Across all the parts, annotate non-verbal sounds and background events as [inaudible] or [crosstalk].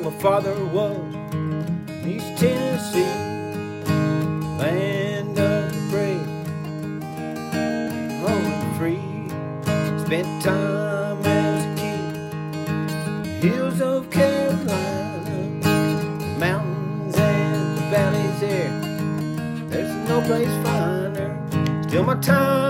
like my father was. East Tennessee, land of the brave, home free. Spent time as a kid, hills of Carolina, mountains and the valleys there. There's no place finer. Still my time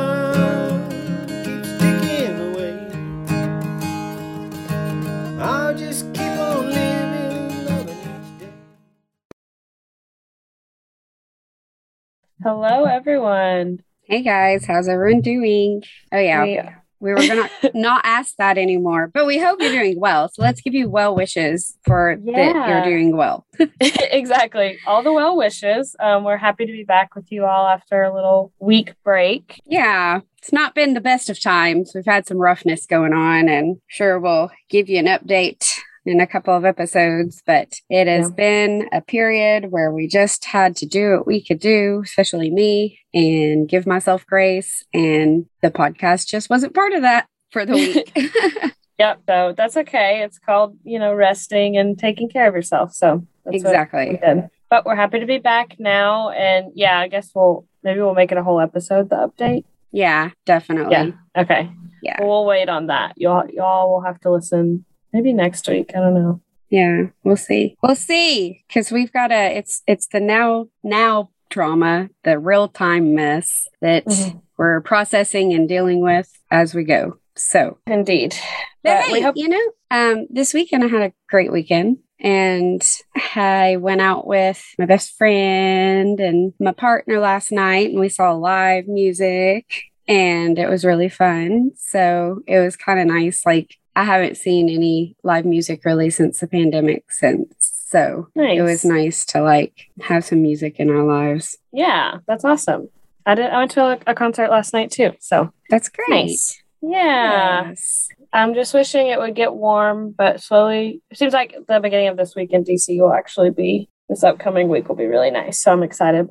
Hello, everyone. Hey guys, how's everyone doing? Oh yeah, We- we were gonna [laughs] not ask that anymore, but we hope you're doing well. So let's give you well wishes for that you're doing well. [laughs] [laughs] exactly. All the well wishes. Um, we're happy to be back with you all after a little week break. Yeah, it's not been the best of times. We've had some roughness going on, and sure we'll give you an update in a couple of episodes. But it has Yeah. been a period where we just had to do what we could do, especially me, and give myself grace. And the podcast just wasn't part of that for the week. [laughs] [laughs] Yep. So that's okay. It's called, you know, resting and taking care of yourself. So we exactly. But we're happy to be back now. And yeah, I guess we'll maybe we'll make it a whole episode, the update. Yeah, definitely. Yeah. Okay. Yeah. Well, we'll wait on that. Y'all y'all will have to listen maybe next week. I don't know. Yeah, we'll see. We'll see because we've got a. It's it's the now now trauma, the real time mess that Mhm. we're processing and dealing with as we go. So, Indeed. but But we hope you know, um, this weekend I had a great weekend. And I went out with my best friend and my partner last night, and we saw live music, and it was really fun. So it was kind of nice. Like, I haven't seen any live music really since the pandemic since. So nice. it was nice to like have some music in our lives. Yeah, that's awesome. I did. I went to a, a concert last night too. So That's great. nice. Yeah. Yes. I'm just wishing it would get warm, but slowly. It seems like the beginning of this week in DC will actually be this upcoming week will be really nice. So I'm excited.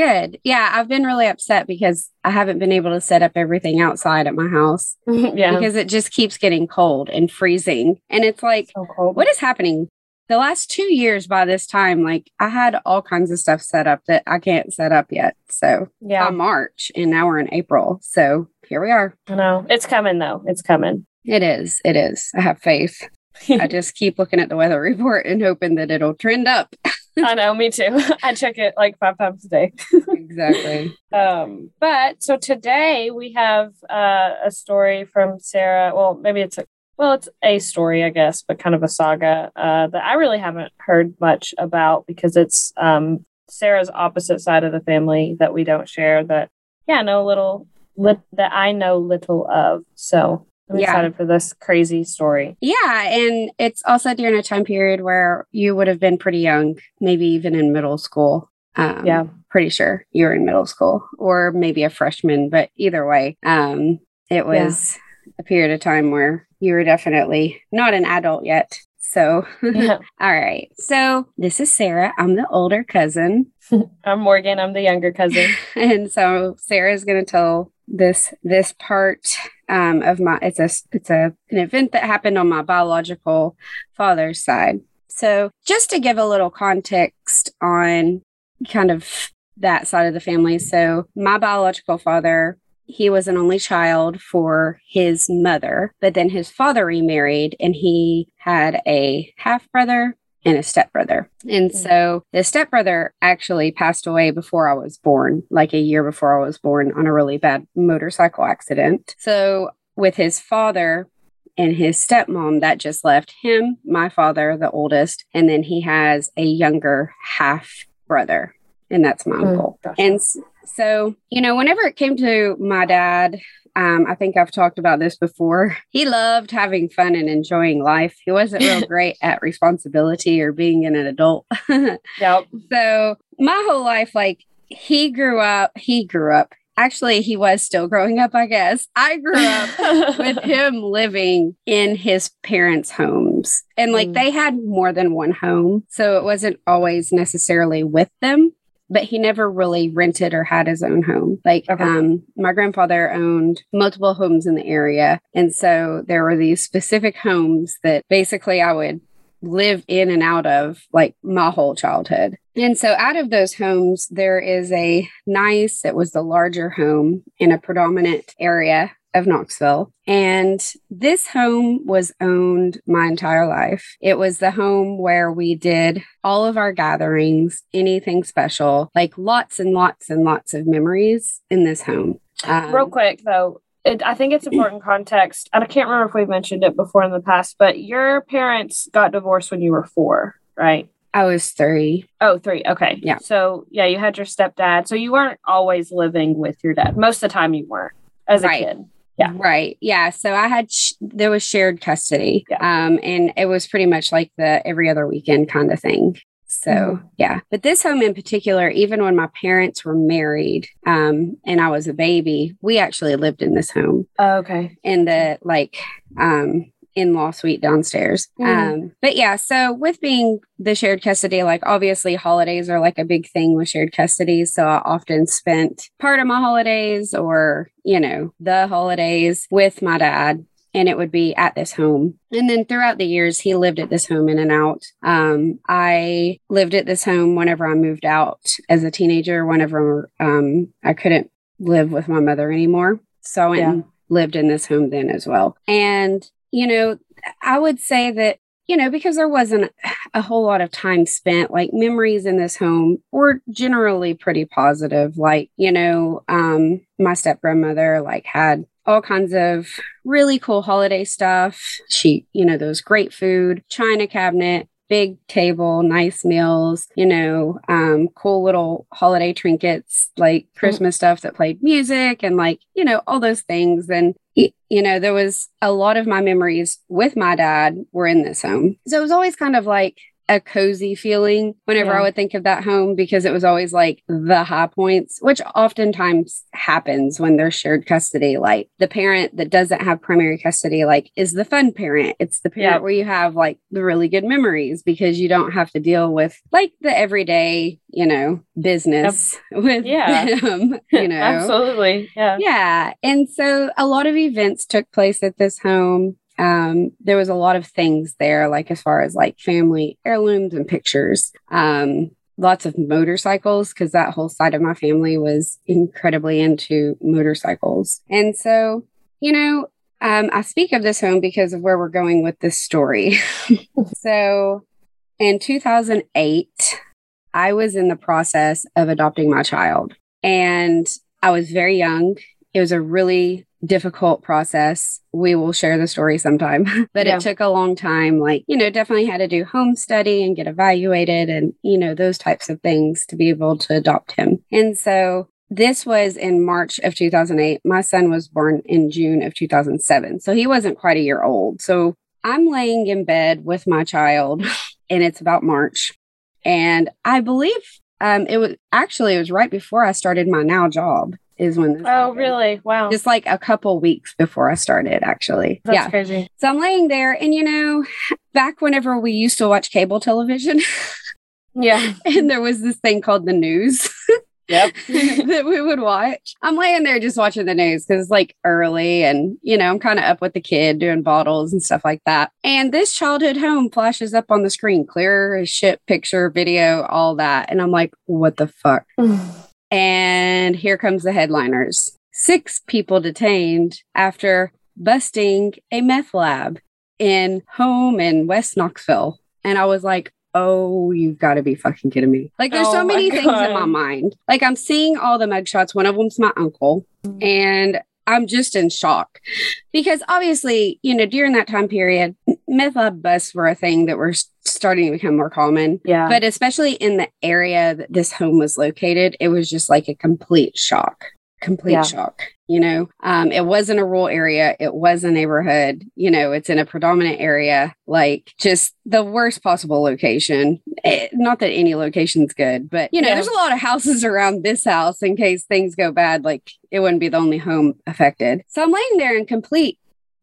Good. Yeah, I've been really upset because I haven't been able to set up everything outside at my house [laughs] yeah. because it just keeps getting cold and freezing. And it's like, so what is happening? The last two years by this time, like I had all kinds of stuff set up that I can't set up yet. So Yeah. by March, and now we're in April. So here we are. I know. It's coming though. It's coming. It is. It is. I have faith. I [laughs] just keep looking at the weather report and hoping that it'll trend up. [laughs] [laughs] I know, me too. [laughs] I check it like five times a day. [laughs] exactly. Um, but so today we have uh, a story from Sarah. Well, maybe it's a well, it's a story, I guess, but kind of a saga uh, that I really haven't heard much about because it's um, Sarah's opposite side of the family that we don't share. That yeah, know little lit, that I know little of. So I'm Yeah. excited for this crazy story. Yeah. And it's also during a time period where you would have been pretty young, maybe even in middle school. Um, Yeah. Pretty sure you were in middle school or maybe a freshman, but either way, um, it was a period of time where you were definitely not an adult yet. So, [laughs] Yeah. all right. So, this is Sarah. I'm the older cousin. [laughs] I'm Morgan. I'm the younger cousin. [laughs] and so Sarah's going to tell this this part um, of my it's a it's a an event that happened on my biological father's side. So just to give a little context on kind of that side of the family. So my biological father he was an only child for his mother, but then his father remarried and he had a half brother and a stepbrother. And so the stepbrother actually passed away before I was born, like a year before I was born, on a really bad motorcycle accident. So with his father, and his stepmom that just left him, my father, the oldest, and then he has a younger half brother, and that's my Mm, uncle. And so, you know, whenever it came to my dad, um, I think I've talked about this before. [laughs] He loved having fun and enjoying life. He wasn't real [laughs] great at responsibility or being an adult. [laughs] Yep. so, my whole life, like, he grew up, he grew up. Actually, he was still growing up, I guess. I grew up with him living in his parents' homes. And like Mm. they had more than one home. So it wasn't always necessarily with them, but he never really rented or had his own home. Like Okay. um my grandfather owned multiple homes in the area. And so there were these specific homes that basically I would live in and out of like my whole childhood. And so out of those homes, there is a nice, it was the larger home in a predominant area of Knoxville. And this home was owned my entire life. It was the home where we did all of our gatherings, anything special, like lots and lots and lots of memories in this home. Um, Real quick though, it, I think it's important [clears throat] context. And I can't remember if we've mentioned it before in the past, but your parents got divorced when you were four, right? I was three. Oh, three. Okay. Yeah. So yeah, you had your stepdad. So you weren't always living with your dad. Most of the time you weren't as a Right. kid. Yeah. Right. Yeah. So I had, sh- there was shared custody. Yeah. Um, and it was pretty much like the every other weekend kind of thing. So Mhm. yeah. But this home in particular, even when my parents were married, um, and I was a baby, we actually lived in this home Oh, okay. in the like, um, in-law suite downstairs. Mhm. Um, but yeah, so with being the shared custody, like obviously holidays are like a big thing with shared custody. So I often spent part of my holidays or, you know, the holidays with my dad. And it would be at this home. And then throughout the years, he lived at this home in and out. Um, I lived at this home whenever I moved out as a teenager, whenever um, I couldn't live with my mother anymore. So I went Yeah. and lived in this home then as well. And, you know, I would say that, you know, because there wasn't a whole lot of time spent, like memories in this home were generally pretty positive. Like, you know, um, my step grandmother like had all kinds of really cool holiday stuff. She, you know, those great food, china cabinet, big table, nice meals, you know, um, cool little holiday trinkets, like Christmas stuff that played music and like, you know, all those things. And, you know, there was a lot of my memories with my dad were in this home. So it was always kind of like, a cozy feeling whenever Yeah. I would think of that home because it was always like the high points, which oftentimes happens when there's shared custody. Like the parent that doesn't have primary custody, like is the fun parent. It's the parent Yeah. where you have like the really good memories because you don't have to deal with like the everyday, you know, business with Yeah. [laughs] them, you [laughs] know. Absolutely. Yeah. Yeah. And so a lot of events took place at this home. Um, there was a lot of things there, like as far as like family heirlooms and pictures. Um, lots of motorcycles, because that whole side of my family was incredibly into motorcycles. And so, you know, um, I speak of this home because of where we're going with this story. [laughs] so in 2008, I was in the process of adopting my child. And I was very young. It was a really difficult process. We will share the story sometime, [laughs] but Yeah. it took a long time. Like, you know, definitely had to do home study and get evaluated and, you know, those types of things to be able to adopt him. And so this was in March of 2008. My son was born in June of 2007. So he wasn't quite a year old. So I'm laying in bed with my child [laughs] and it's about March. And I believe um, it was actually, it was right before I started my now job is when this Oh, happened. really? Wow. Just like a couple weeks before I started, actually. That's yeah. crazy. So I'm laying there, and you know, back whenever we used to watch cable television, [laughs] Yeah. and there was this thing called the news [laughs] Yep. that we would watch. I'm laying there just watching the news because it's like early, and you know, I'm kind of up with the kid doing bottles and stuff like that. And this childhood home flashes up on the screen, clear as shit, picture, video, all that. And I'm like, what the fuck? [sighs] And here comes the headliners. Six people detained after busting a meth lab in home in West Knoxville. And I was like, oh, you've got to be fucking kidding me. Like, there's Oh so many things in my mind. Like, I'm seeing all the mugshots. One of them's my uncle. Mm-hmm. And I'm just in shock because obviously, you know, during that time period, meth lab busts were a thing that were starting to become more common. Yeah. But especially in the area that this home was located, it was just like a complete shock. Complete Yeah. shock. You know, um, it wasn't a rural area. It was a neighborhood. You know, it's in a predominant area, like just the worst possible location. Eh, not that any location's good, but you know, Yeah. there's a lot of [laughs] houses around this house in case things go bad. Like it wouldn't be the only home affected. So I'm laying there in complete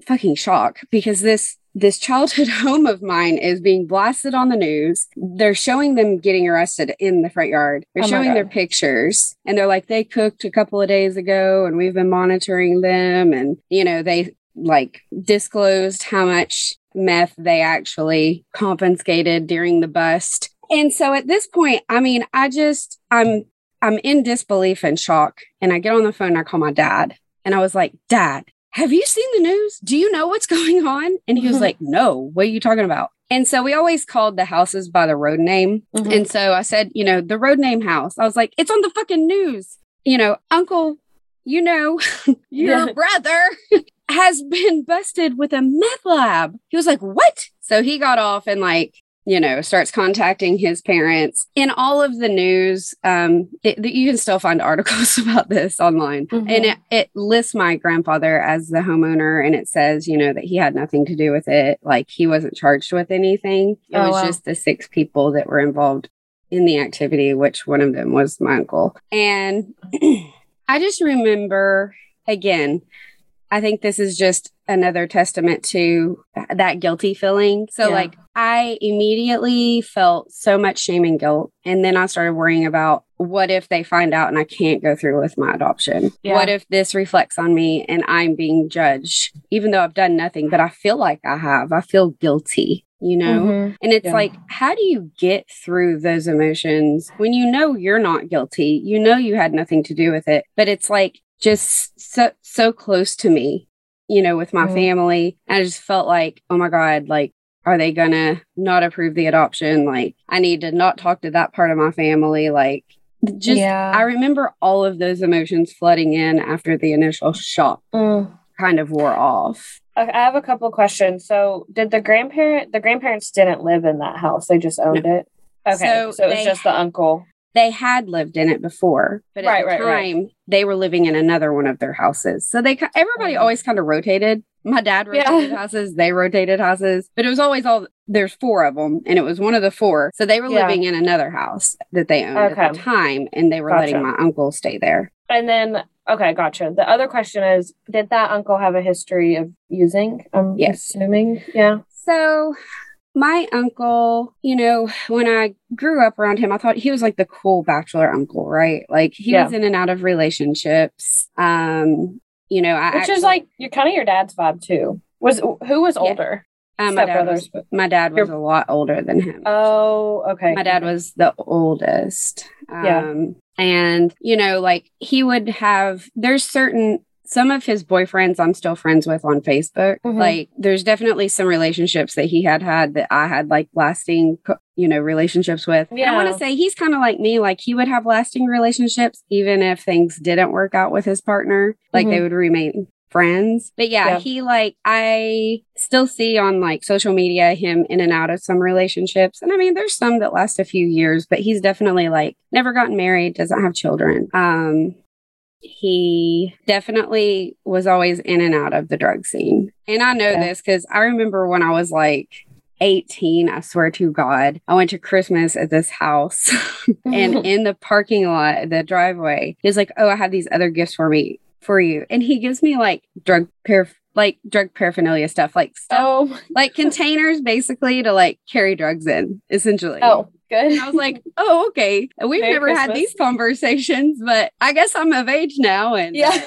fucking shock because this this childhood [laughs] home of mine is being blasted on the news. They're showing them getting arrested in the front yard. They're Oh showing their pictures and they're like they cooked a couple of days ago and we've been monitoring them and you know they like disclosed how much meth they actually confiscated during the bust. And so at this point, I mean, I just I'm I'm in disbelief and shock. And I get on the phone and I call my dad. And I was like, Dad, have you seen the news? Do you know what's [laughs] going on? And he was like, No, what are you talking about? And so we always called the houses by the road name. Mhm. And so I said, you know, the road name house. I was like, it's on the fucking news. You know, Uncle, you know, [laughs] your brother [laughs] has been busted with a meth lab. He was like, what? So he got off and like, you know, starts contacting his parents. In all of the news, um, it, you can still find [laughs] articles about this online, Mhm. and it, it lists my grandfather as the homeowner, and it says, you know, that he had nothing to do with it. Like he wasn't charged with anything. It Oh, was wow. just the six people that were involved in the activity, which one of them was my uncle. And [clears throat] I just remember again, I think this is just another testament to that guilty feeling. So, Yeah. like, I immediately felt so much shame and guilt. And then I started worrying about what if they find out and I can't go through with my adoption? Yeah. What if this reflects on me and I'm being judged, even though I've done nothing, but I feel like I have? I feel guilty, you know? Mhm. And it's Yeah. like, how do you get through those emotions when you know you're not guilty? You know you had nothing to do with it, but it's like just so so close to me, you know, with my Mhm. family. I just felt like, oh my God, like, are they gonna not approve the adoption? Like, I need to not talk to that part of my family. Like, just Yeah. I remember all of those emotions flooding in after the initial shock Mm. kind of wore off. I have a couple questions. So, did the grandparent the grandparents didn't live in that house; they just owned it? Okay, So so, it was just the uncle. They had lived in it before, but at Right, the right, right. time they were living in another one of their houses. So they everybody always kind of rotated. My dad Yeah. rotated houses, they rotated houses, but it was always all there's four of them, and it was one of the four. So they were Yeah. living in another house that they owned at Okay. the time, and they were letting my uncle stay there. And then, okay, gotcha. The other question is, did that uncle have a history of using? I'm Yes. assuming, yeah. So my uncle, you know, when I grew up around him, I thought he was like the cool bachelor uncle, right? Like he Yeah. was in and out of relationships. Um, you know, I Which is like you're kind of your dad's vibe too. Was who was Yeah. older? Uh, my, dad was, my dad was a lot older than him. Oh, okay. my dad was the oldest. Yeah. Um, and, you know, like he would have, there's certain, some of his boyfriends I'm still friends with on Facebook. Mhm. Like there's definitely some relationships that he had had that I had like lasting, you know, relationships with. And I want to say he's kind of like me. Like he would have lasting relationships even if things didn't work out with his partner. Like they would remain friends. But yeah, Yeah. he like I still see on like social media him in and out of some relationships. And I mean there's some that last a few years, but he's definitely like never gotten married, doesn't have children. Um he definitely was always in and out of the drug scene. And I know Yeah. this cuz I remember when I was like 18, I swear to God, I went to Christmas at this house [laughs] and [laughs] in the parking lot, the driveway, he's like, Oh, I have these other gifts for me for you. And he gives me like drug paraph like drug paraphernalia stuff, like stuff oh, like [laughs] containers basically to like carry drugs in, essentially. oh, good. And I was like, oh, okay. We've Merry never had these conversations, but I guess I'm of age now and yeah.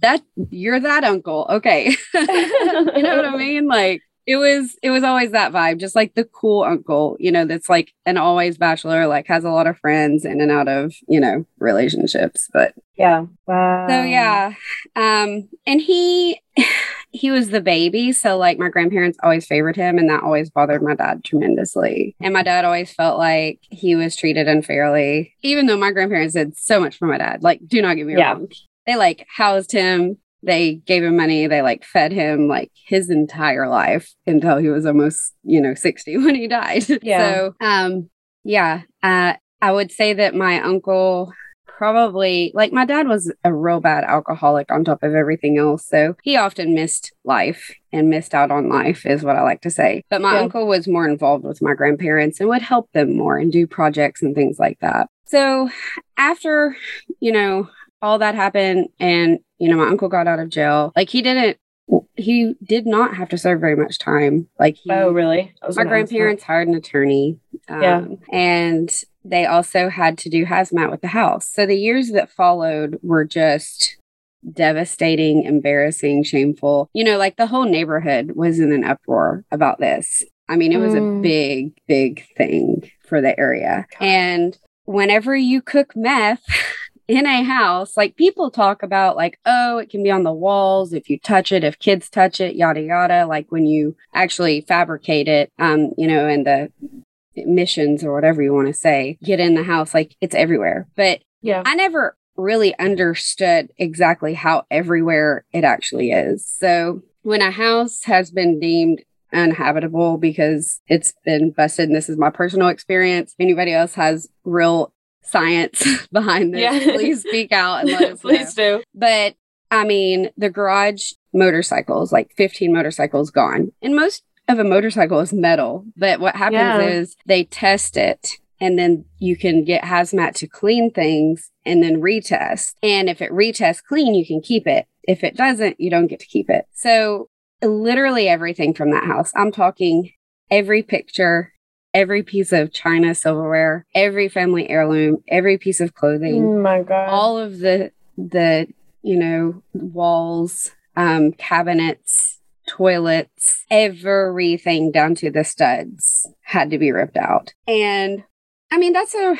that you're that uncle. Okay. [laughs] you know what I mean? Like it was it was always that vibe, just like the cool uncle, you know, that's like an always bachelor, like has a lot of friends in and out of, you know, relationships. But Yeah. Wow. so yeah. Um and he [laughs] he was the baby, so like my grandparents always favored him and that always bothered my dad tremendously. And my dad always felt like he was treated unfairly, even though my grandparents did so much for my dad. Like do not get me Yeah. wrong. They like housed him, they gave him money, they like fed him like his entire life until he was almost, you know, 60 [laughs] when he died. Yeah. So um yeah, uh I would say that my uncle probably like my dad was a real bad alcoholic on top of everything else. So he often missed life and missed out on life, is what I like to say. But my Yeah. uncle was more involved with my grandparents and would help them more and do projects and things like that. So after, you know, all that happened and, you know, my uncle got out of jail, like he didn't, he did not have to serve very much time. Like he, Oh, really? I was my gonna ask that. grandparents hired an attorney. Um, Yeah. And they also had to do hazmat with the house. So the years that followed were just devastating, embarrassing, shameful. You know, like the whole neighborhood was in an uproar about this. I mean, it was Mm. a big, big thing for the area. And whenever you cook meth [laughs] in a house, like people talk about, like, oh, it can be on the walls if you touch it, if kids touch it, yada, yada. Like when you actually fabricate it, um, you know, and the missions or whatever you want to say get in the house, like it's everywhere. But Yeah. I never really understood exactly how everywhere it actually is. So when a house has been deemed uninhabitable because it's been busted, and this is my personal experience, anybody else has real science [laughs] behind this, Yeah. please speak out and let [laughs] us know. Please do. But I mean, the garage motorcycles, like 15 motorcycles gone. And most of a motorcycle is metal. But what happens Yeah. is they test it and then you can get hazmat to clean things and then retest. And if it retests clean, you can keep it. If it doesn't, you don't get to keep it. So literally everything from that house. I'm talking every picture, every piece of china silverware, every family heirloom, every piece of clothing Oh my God. all of the the you know walls um cabinets toilets everything down to the studs had to be ripped out and i mean that's a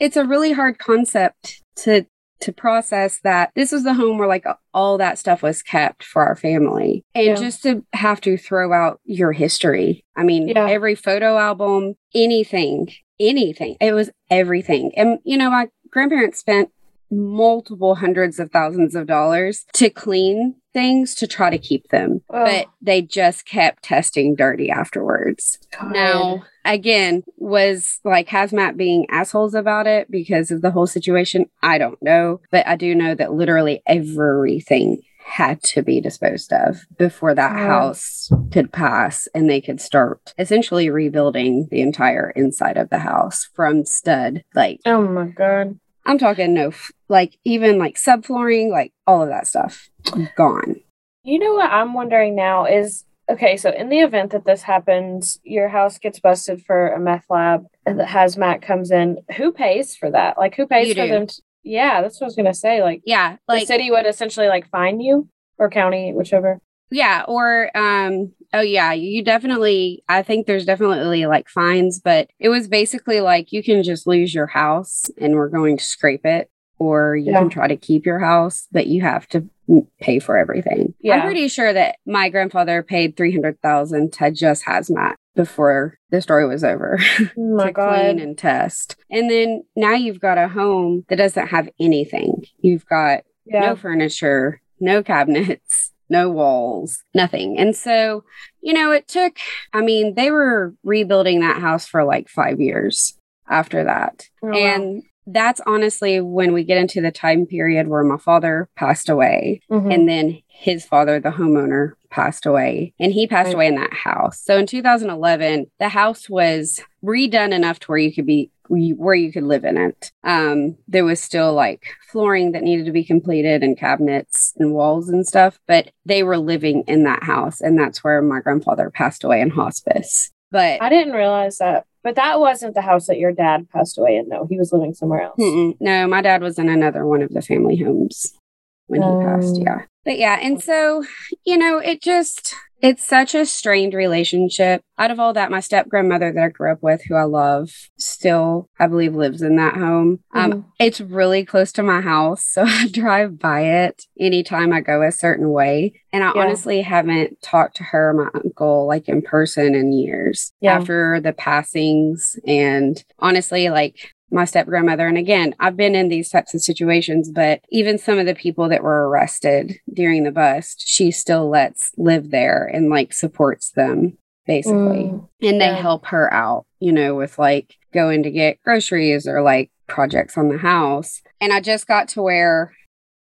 it's a really hard concept to to process that this was the home where like all that stuff was kept for our family and Yeah. just to have to throw out your history i mean Yeah. every photo album anything anything it was everything and you know my grandparents spent multiple hundreds of thousands of dollars to clean things to try to keep them Oh. but they just kept testing dirty afterwards God. now, again, was like hazmat being assholes about it because of the whole situation? I don't know. But I do know that literally everything had to be disposed of before that God. house could pass and they could start essentially rebuilding the entire inside of the house from stud. Like, Oh my God. I'm talking no, f- like even like subflooring, like all of that stuff gone. You know what I'm wondering now is okay, so in the event that this happens, your house gets busted for a meth lab and the hazmat comes in, who pays for that? Like who pays You for do. them? To, yeah, that's what I was gonna say. Like, Yeah. the Like, city would essentially like fine you or county, whichever. Yeah, or um oh yeah, you definitely I think there's definitely like fines, but it was basically like you can just lose your house and we're going to scrape it or you Yeah. can try to keep your house, but you have to mm, pay for everything. Yeah. I'm pretty sure that my grandfather paid 300,000 to just hazmat before the story was over [laughs] [laughs] Oh my to God. clean and test. And then now you've got a home that doesn't have anything. You've got yeah. no furniture, no cabinets, no walls, nothing. And so, you know, it took, I mean, they were rebuilding that house for like five years after that. Oh, wow. And that's honestly when we get into the time period where my father passed away Mhm. and then his father, the homeowner, passed away and he passed away in that house. So in 2011, the house was redone enough to where you could be where you could live in it. Um, there was still like flooring that needed to be completed and cabinets and walls and stuff, but they were living in that house and that's where my grandfather passed away in hospice. But I didn't realize that. But that wasn't the house that your dad passed away in, though. He was living somewhere else. Mm-mm. No, my dad was in another one of the family homes when he passed. Oh. Yeah. But yeah. And so, you know, it just, it's such a strained relationship. Out of all that, my step grandmother that I grew up with, who I love, still, I believe, lives in that home. Um, Mhm. It's really close to my house. [laughs] So I drive by it anytime I go a certain way. And I Yeah. honestly haven't talked to her, my uncle, like in person in years Yeah. after the passings. And honestly, like my step grandmother, and again, I've been in these types of situations, but even some of the people that were arrested during the bust, she still lets live there and like supports them basically. Mm, And they yeah. help her out, you know, with like going to get groceries or like projects on the house. And I just got to where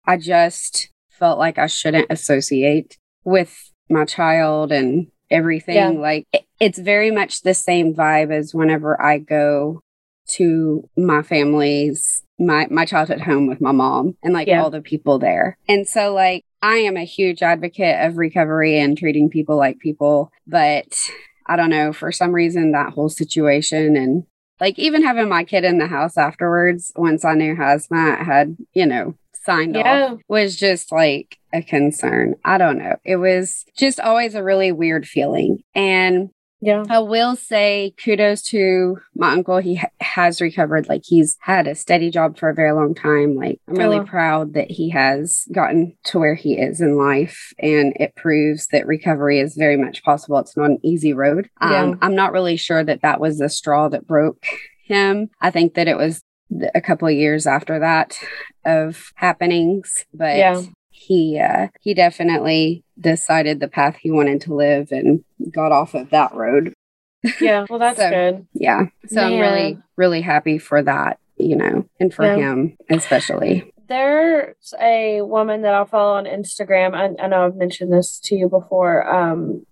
I just felt like I shouldn't associate with my child and everything. Yeah. Like it- it's very much the same vibe as whenever I go to my family's my my childhood home with my mom and like Yeah. all the people there. And so like I am a huge advocate of recovery and treating people like people, but I don't know, for some reason that whole situation and like even having my kid in the house afterwards once I knew hazmat had, you know, signed off Yeah. was just like a concern. I don't know. It was just always a really weird feeling. And Yeah. I will say kudos to my uncle. He ha- has recovered. Like he's had a steady job for a very long time. Like I'm really Oh. proud that he has gotten to where he is in life. And it proves that recovery is very much possible. It's not an easy road. Um, Yeah. I'm not really sure that that was the straw that broke him. I think that it was a couple of years after that of happenings. But Yeah. he uh, he definitely decided the path he wanted to live and got off of that road. Yeah. Well, that's So- good. Yeah. So I'm really, really happy for that, you know, and for Yeah. him especially. There's a woman that I'll follow on Instagram. I, I know I've mentioned this to you before. Um,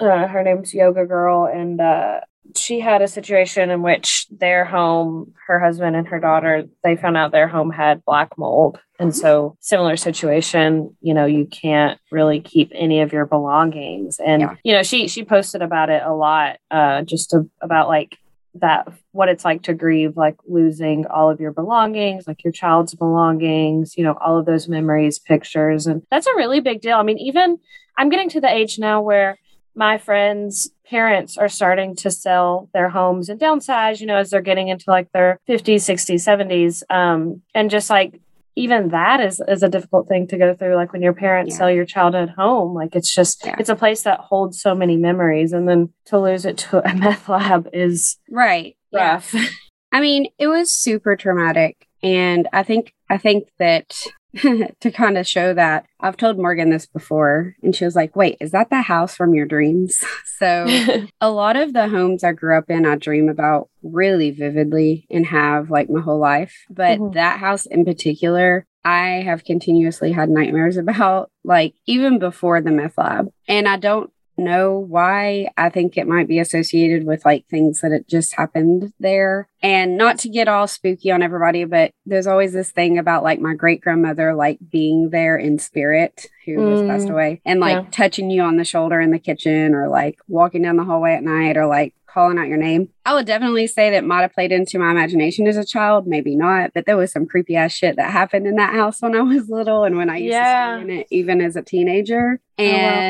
uh, her name's Yoga Girl, and uh, she had a situation in which their home, her husband and her daughter, they found out their home had black mold. And so, similar situation, you know, you can't really keep any of your belongings. And, Yeah. you know, she, she posted about it a lot, uh, just to, about like that, what it's like to grieve, like losing all of your belongings, like your child's belongings, you know, all of those memories, pictures. And that's a really big deal. I mean, even I'm getting to the age now where my friends' parents are starting to sell their homes and downsize, you know, as they're getting into like their 50s, 60s, 70s. Um, and just like even that is is a difficult thing to go through. Like when your parents Yeah. sell your childhood home, like it's just Yeah. it's a place that holds so many memories. And then to lose it to a [laughs] meth lab is Right. Yeah. rough. [laughs] I mean, it was super traumatic. And I think I think that [laughs] to kind of show that I've told Morgan this before and she was like, "Wait, is that the house from your dreams?" [laughs] So [laughs] a lot of the homes I grew up in, I dream about really vividly and have like my whole life. But Mhm. that house in particular, I have continuously had nightmares about, like even before the meth lab. And I don't know why. I think it might be associated with like things that it just happened there. And not to get all spooky on everybody, but there's always this thing about like my great grandmother like being there in spirit who has Mm, passed away and like yeah. touching you on the shoulder in the kitchen or like walking down the hallway at night or like calling out your name. I would definitely say that might have played into my imagination as a child, maybe not, but there was some creepy ass shit that happened in that house when I was little and when I used Yeah. to stay in it even as a teenager. Oh, wow.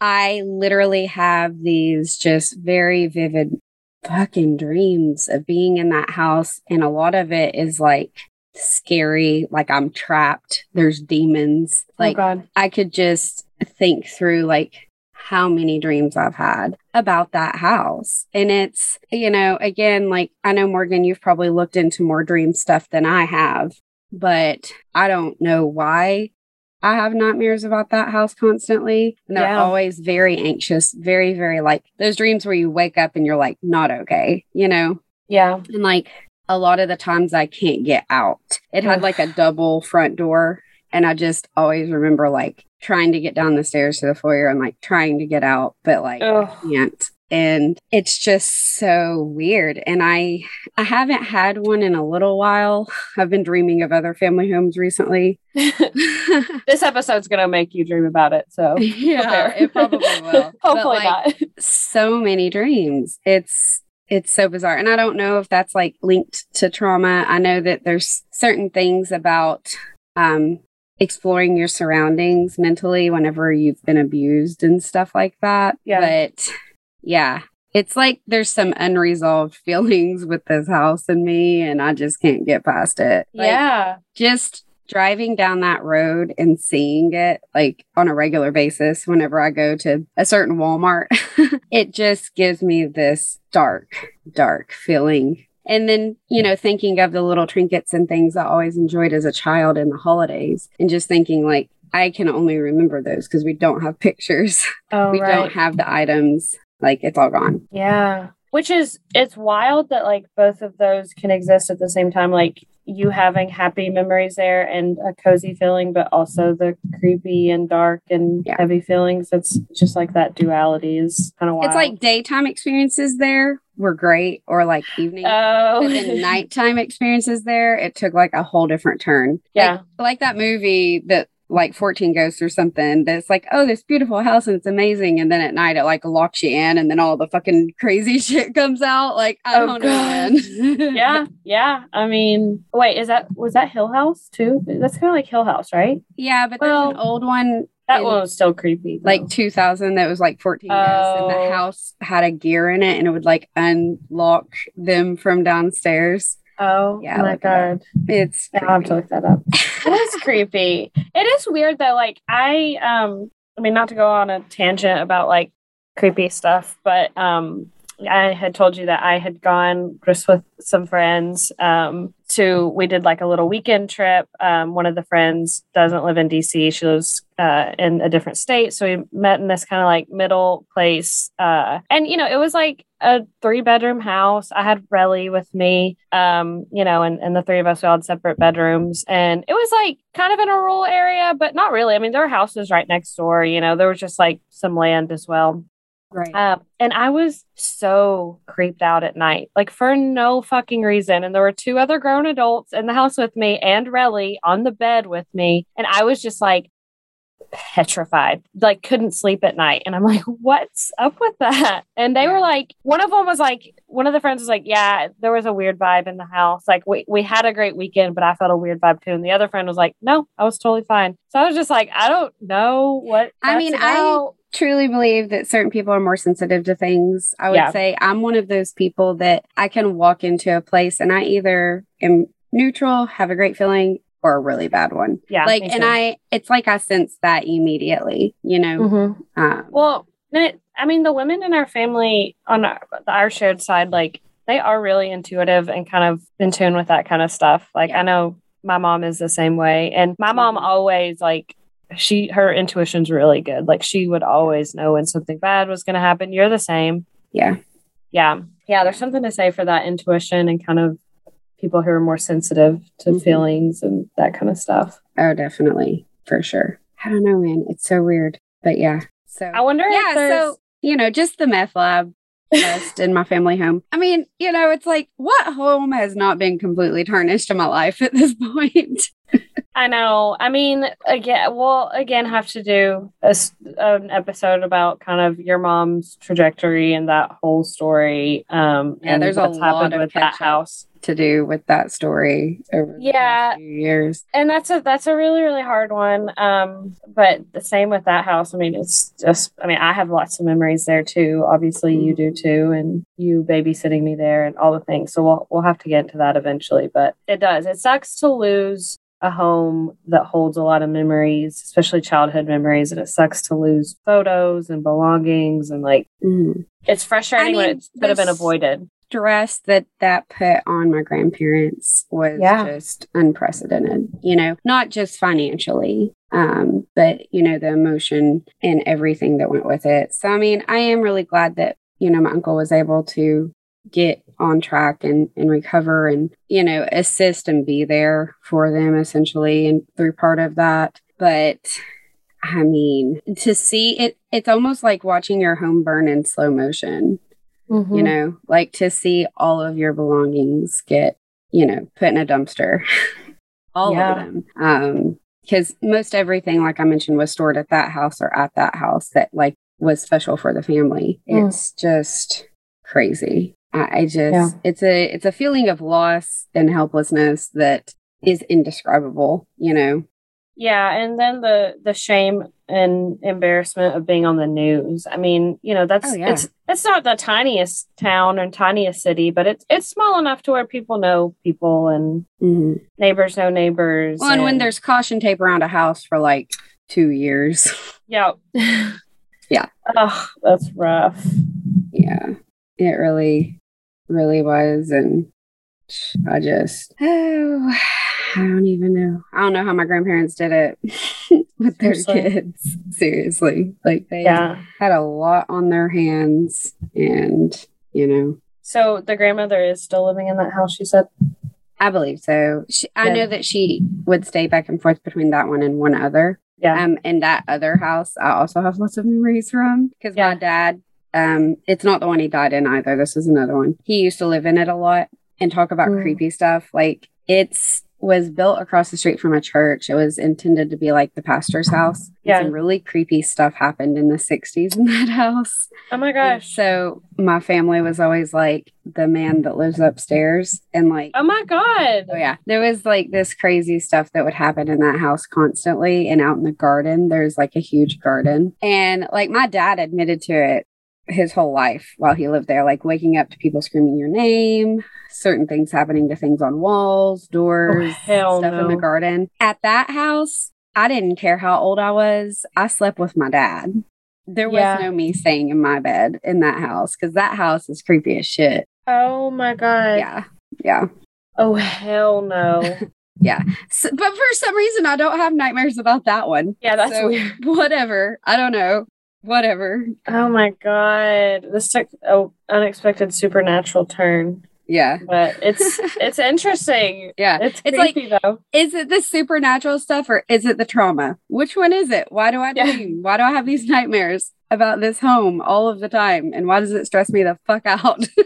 I literally have these just very vivid fucking dreams of being in that house. And a lot of it is like scary, like I'm trapped. There's demons. oh Like God. I could just think through like how many dreams I've had about that house. And it's, you know, again, like I know Morgan, you've probably looked into more dream stuff than I have, but I don't know why I have nightmares about that house constantly. And they're Yeah. always very anxious, very, very like those dreams where you wake up and you're like not okay, you know? Yeah. And like a lot of the times I can't get out. It had like a [sighs] double front door. And I just always remember like trying to get down the stairs to the foyer and like trying to get out, but like Ugh. I can't. And it's just so weird. And I I haven't had one in a little while. I've been dreaming of other family homes recently. [laughs] this episode's gonna make you dream about it. So [laughs] yeah, it probably [laughs] will. Hopefully like, not. so many dreams. It's it's so bizarre. And I don't know if that's like linked to trauma. I know that there's certain things about um exploring your surroundings mentally whenever you've been abused and stuff like that. Yeah. But yeah, it's like there's some unresolved [laughs] feelings with this house and me and I just can't get past it. Like, yeah. just driving down that road and seeing it like on a regular basis whenever I go to a certain Walmart, [laughs] it just gives me this dark, dark feeling. And then, you know, thinking of the little trinkets and things I always enjoyed as a child in the holidays and just thinking like, I can only remember those because we don't have pictures. Oh, [laughs] we right. don't have the items. Like it's all gone. Yeah. Which is it's wild that like both of those can exist at the same time. Like you having happy memories there and a cozy feeling, but also the creepy and dark and Yeah. heavy feelings. It's just like that duality is kind of wild. It's like daytime experiences there were great or like evening oh but then nighttime experiences there, it took like a whole different turn. Yeah. Like, like that movie that like 14 ghosts or something that's like, oh, this beautiful house and it's amazing. And then at night it like locks you in and then all the fucking [laughs] crazy [laughs] shit comes out. Like, I Oh, don't God. know. man. [laughs] yeah, yeah. I mean, wait, is that was that Hill House too? That's kind of like Hill House, right? yeah, but there's Well, an old one That in, one was still creepy. though. like 2000 that was like 14 ghosts and Oh. the house had a gear in it and it would like unlock them from downstairs. Oh yeah, my god, It's I'll have to look that up. it is creepy. It is weird though. Like I, um, I mean, not to go on a tangent about like creepy stuff, but um, I had told you that I had gone just with some friends um, to. We did like a little weekend trip. Um, one of the friends doesn't live in DC; she lives uh, in a different state. So we met in this kind of like middle place, uh, and you know, it was like a three bedroom house. I had Relly with me, um, you know, and, and the three of us we all had separate bedrooms. And it was like kind of in a rural area, but not really. I mean, there were houses right next door, you know, there was just like some land as well. Right. Uh, and I was so creeped out at night, like for no fucking reason. And there were two other grown adults in the house with me and Relly on the bed with me. And I was just like petrified, like couldn't sleep at night. And I'm like, what's up with that? And they were like, one of them was like, one of the friends was like, yeah, there was a weird vibe in the house. Like we, we had a great weekend, but I felt a weird vibe too. And the other friend was like, no, I was totally fine. So I was just like, I don't know what. I mean, I- truly believe that certain people are more sensitive to things. I would Yeah. say I'm one of those people that I can walk into a place and I either am neutral, have a great feeling, or a really bad one. yeah, like, and too. I, it's like I sense that immediately, you know? Mhm. Um, Well, I mean, the women in our family on our, our shared side, like they are really intuitive and kind of in tune with that kind of stuff. Like Yeah. I know my mom is the same way, and my mom Mhm. always like she her intuition's really good. Like she would always know when something bad was going to happen. You're the same. yeah. Yeah, yeah. There's something to say for that intuition and kind of people who are more sensitive to Mhm. feelings and that kind of stuff. Oh, definitely. For sure. I don't know, man. It's so weird. But yeah. So, I wonder yeah. So, you know, just the meth lab test in my family home. I mean, you know, it's like what home has not been completely tarnished in my life at this [laughs] point? I know. I mean, again, we'll again have to do a an episode about kind of your mom's trajectory and that whole story. Um, Yeah, and there's a what's lot happened of with that house. to do with that story over the Yeah. years. And that's a that's a really really hard one. Um, but the same with that house. I mean, it's just. I mean, I have lots of memories there too. Obviously, you do too, and you babysitting me there and all the things. So we'll we'll have to get into that eventually. But it does. It sucks to lose a home that holds a lot of memories, especially childhood memories, and it sucks to lose photos and belongings and like it's frustrating when mean, it could have been avoided. Stress that that put on my grandparents was Yeah. just unprecedented. You know, not just financially, um, but you know the emotion and everything that went with it. So I mean, I am really glad that you know my uncle was able to get on track and, and recover and you know assist and be there for them essentially and through part of that but i mean to see it it's almost like watching your home burn in slow motion Mm-hmm. you know like to see all of your belongings get you know put in a dumpster [laughs] all Yeah. of them um because most everything like i mentioned was stored at that house or at that house that like was special for the family Mm. it's just crazy i, I just Yeah. it's a it's a feeling of loss and helplessness that is indescribable you know Yeah, and then the the shame and embarrassment of being on the news. I mean, you know, that's Oh, yeah. it's it's not the tiniest town and tiniest city, but it's it's small enough to where people know people and Mhm. neighbors know neighbors. well and when there's caution tape around a house for like two years [laughs] yeah, Yeah. oh, that's rough. yeah it really really was and i just oh [sighs] i don't even know i don't know how my grandparents did it [laughs] with their Seriously. kids seriously like they Yeah. had a lot on their hands and you know So the grandmother is still living in that house. She said. i believe so she, i know that she would stay back and forth between that one and one other Yeah. um and that other house i also have lots of memories from because Yeah. my dad um it's not the one he died in either this is another one he used to live in it a lot and talk about Mm. creepy stuff like it's was built across the street from a church. It was intended to be like the pastor's house. And Yeah. Some really creepy stuff happened in the 60s in that [laughs] house. Oh my And gosh. So my family was always like the man that lives upstairs and like Oh my god. Oh yeah. There was like this crazy stuff that would happen in that house constantly and out in the garden. There's like a huge garden. And like my dad admitted to it his whole life while he lived there, like waking up to people screaming your name, certain things happening to things on walls, doors, Oh, stuff in the garden. At that house, I didn't care how old I was. I slept with my dad. There was Yeah. no me staying in my bed in that house because that house is creepy as shit. Oh my god. Yeah. Yeah. Oh hell no. [laughs] So, but for some reason, I don't have nightmares about that one. Yeah, that's So, weird. Whatever. I don't know. Whatever. Oh my god. This took an unexpected supernatural turn. Yeah. But it's [laughs] it's interesting. Yeah. It's It's like- creepy though. Is it the supernatural stuff or is it the trauma? Which one is it? Why do I Yeah. dream? Why do I have these nightmares about this home all of the time? And why does it stress me the fuck out? [laughs]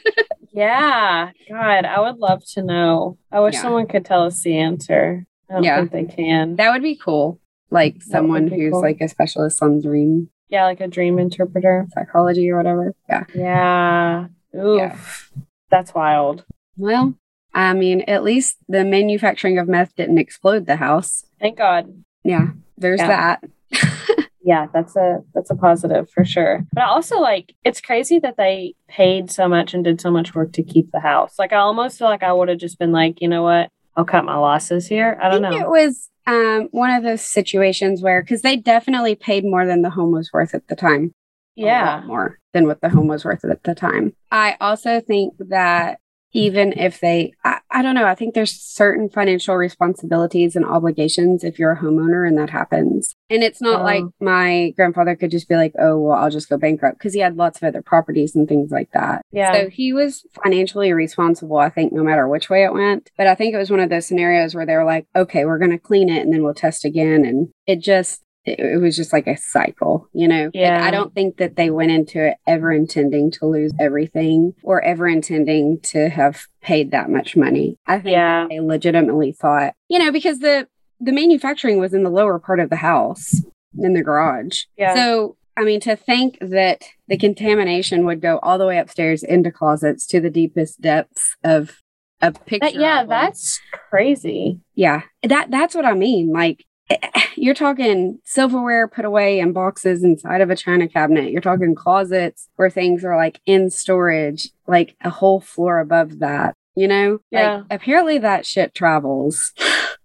Yeah. God, I would love to know. I wish Yeah. someone could tell us the answer. I don't Yeah. think they can. that would be cool. Like someone who's cool. like a specialist on dream yeah, like a dream interpreter. psychology or whatever. Yeah. Yeah. Oof. That's wild. Well, I mean, at least the manufacturing of meth didn't explode the house. Thank God. Yeah. There's Yeah. that. [laughs] Yeah, that's a that's a positive for sure. But I also like it's crazy that they paid so much and did so much work to keep the house. Like I almost feel like I would have just been like, you know what? I'll cut my losses here. I don't think know. it was um, one of those situations where, because they definitely paid more than the home was worth at the time. A yeah. lot more than what the home was worth at the time. I also think that even if they, I, I don't know, I think there's certain financial responsibilities and obligations if you're a homeowner and that happens. And it's not Oh. like my grandfather could just be like, oh, well, I'll just go bankrupt because he had lots of other properties and things like that. Yeah. So he was financially responsible, I think, no matter which way it went. But I think it was one of those scenarios where they were like, okay, we're going to clean it and then we'll test again. And it just, it, it was just like a cycle, you know? Like, Yeah. I don't think that they went into it ever intending to lose everything or ever intending to have paid that much money. I think Yeah. they legitimately thought, you know, because the, the manufacturing was in the lower part of the house in the garage. Yeah. So, I mean, to think that the contamination would go all the way upstairs into closets to the deepest depths of a picture. That- yeah, album. that's crazy. yeah. That that's what I mean. Like [sighs] you're talking silverware put away in boxes inside of a china cabinet. You're talking closets where things are like in storage, like a whole floor above that. You know, Yeah. Like, apparently that shit travels. [sighs]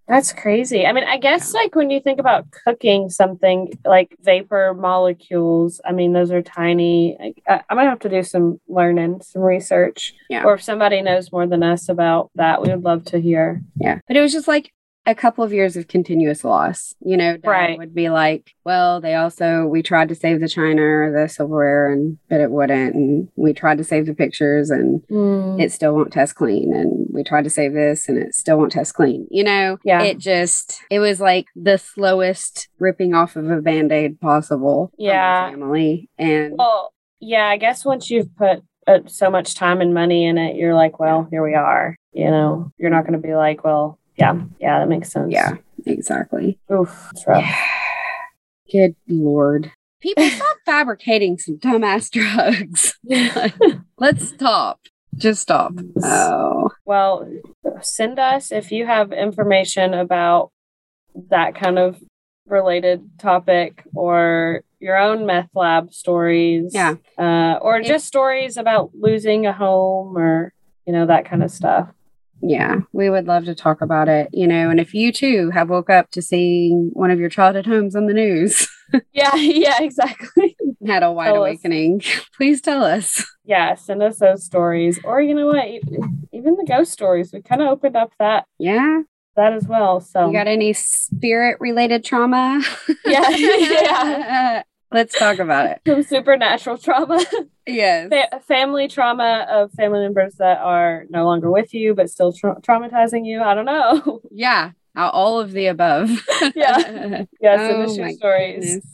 That's crazy. I mean, I guess like when you think about cooking something like vapor molecules, I mean, those are tiny. I, I, gonna have to do some learning, some research. Yeah. Or if somebody knows more than us about that, we would love to hear. Yeah. But it was just like a couple of years of continuous loss. You know, Dad Right. would be like, well, they also, we tried to save the china or the silverware, and but it wouldn't. And we tried to save the pictures, and it still won't test clean. And we tried to save this, and it still won't test clean. You know, Yeah. it just, it was like the slowest ripping off of a band aid possible. Yeah. family. And Well, yeah, I guess once you've put uh, so much time and money in it, you're like, well, here we are. You know, you're not going to be like, well, yeah, yeah, that makes sense. yeah, exactly. Oof, rough. Good Lord. People [laughs] stop fabricating some dumbass drugs. [laughs] [laughs] Let's stop. Just stop. Oh. Well, send us if you have information about that kind of related topic or your own meth lab stories. Yeah. Uh, or just stories about losing a home or, you know, that kind of stuff. Yeah, we would love to talk about it, you know. And if you too have woke up to seeing one of your childhood homes on the news, [laughs] Yeah, yeah, exactly. [laughs] had a wide Tell us. awakening, [laughs] please tell us. yeah, send us those stories. Or, you know what, even the ghost stories. We kind of opened up that Yeah, that as well. So you got any spirit related trauma? Yeah, yeah. Let's talk about it. some supernatural trauma. Yes. Fa- family trauma of family members that are no longer with you but still tra- traumatizing you. I don't know. [laughs] Yeah, all of the above. [laughs] Yeah. us Oh your stories.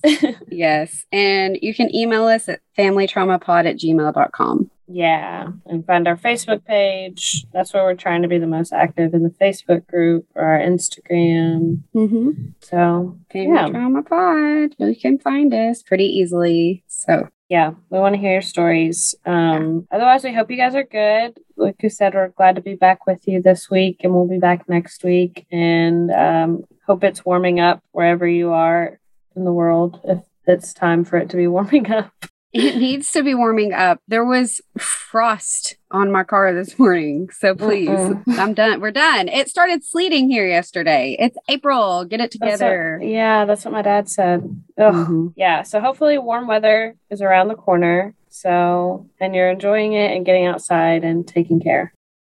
yes. And you can email us at familytraumapod at gmail.com. Yeah, and find our Facebook page. That's where we're trying to be the most active in the Facebook group or our Instagram. Mm-hmm. So, Yeah. Trauma Pod. You can find us pretty easily. So, yeah, we want to hear your stories. Um, otherwise, we hope you guys are good. Like you said, we're glad to be back with you this week, and we'll be back next week. And um, hope it's warming up wherever you are in the world. If it's time for it to be [laughs] warming up. It needs to be warming up. There was frost on my car this morning. So, please, Mm-mm. I'm done. We're done. It started sleeting here yesterday. It's April. Get it That's what- together. yeah, that's what my dad said. Ugh. Mhm. Yeah, so hopefully warm weather is around the corner. So, and you're enjoying it and getting outside and taking care.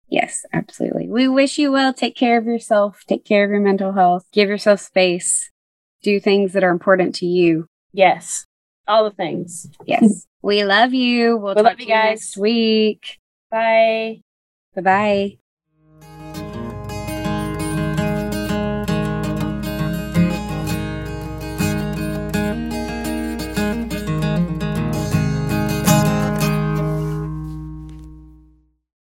Yes, absolutely. We wish you well. Take care of yourself. Take care of your mental health. Give yourself space. Do things that are important to you. Yes, all the things. Yes. we love you. We'll We talk love you guys. next week. Bye. Bye bye.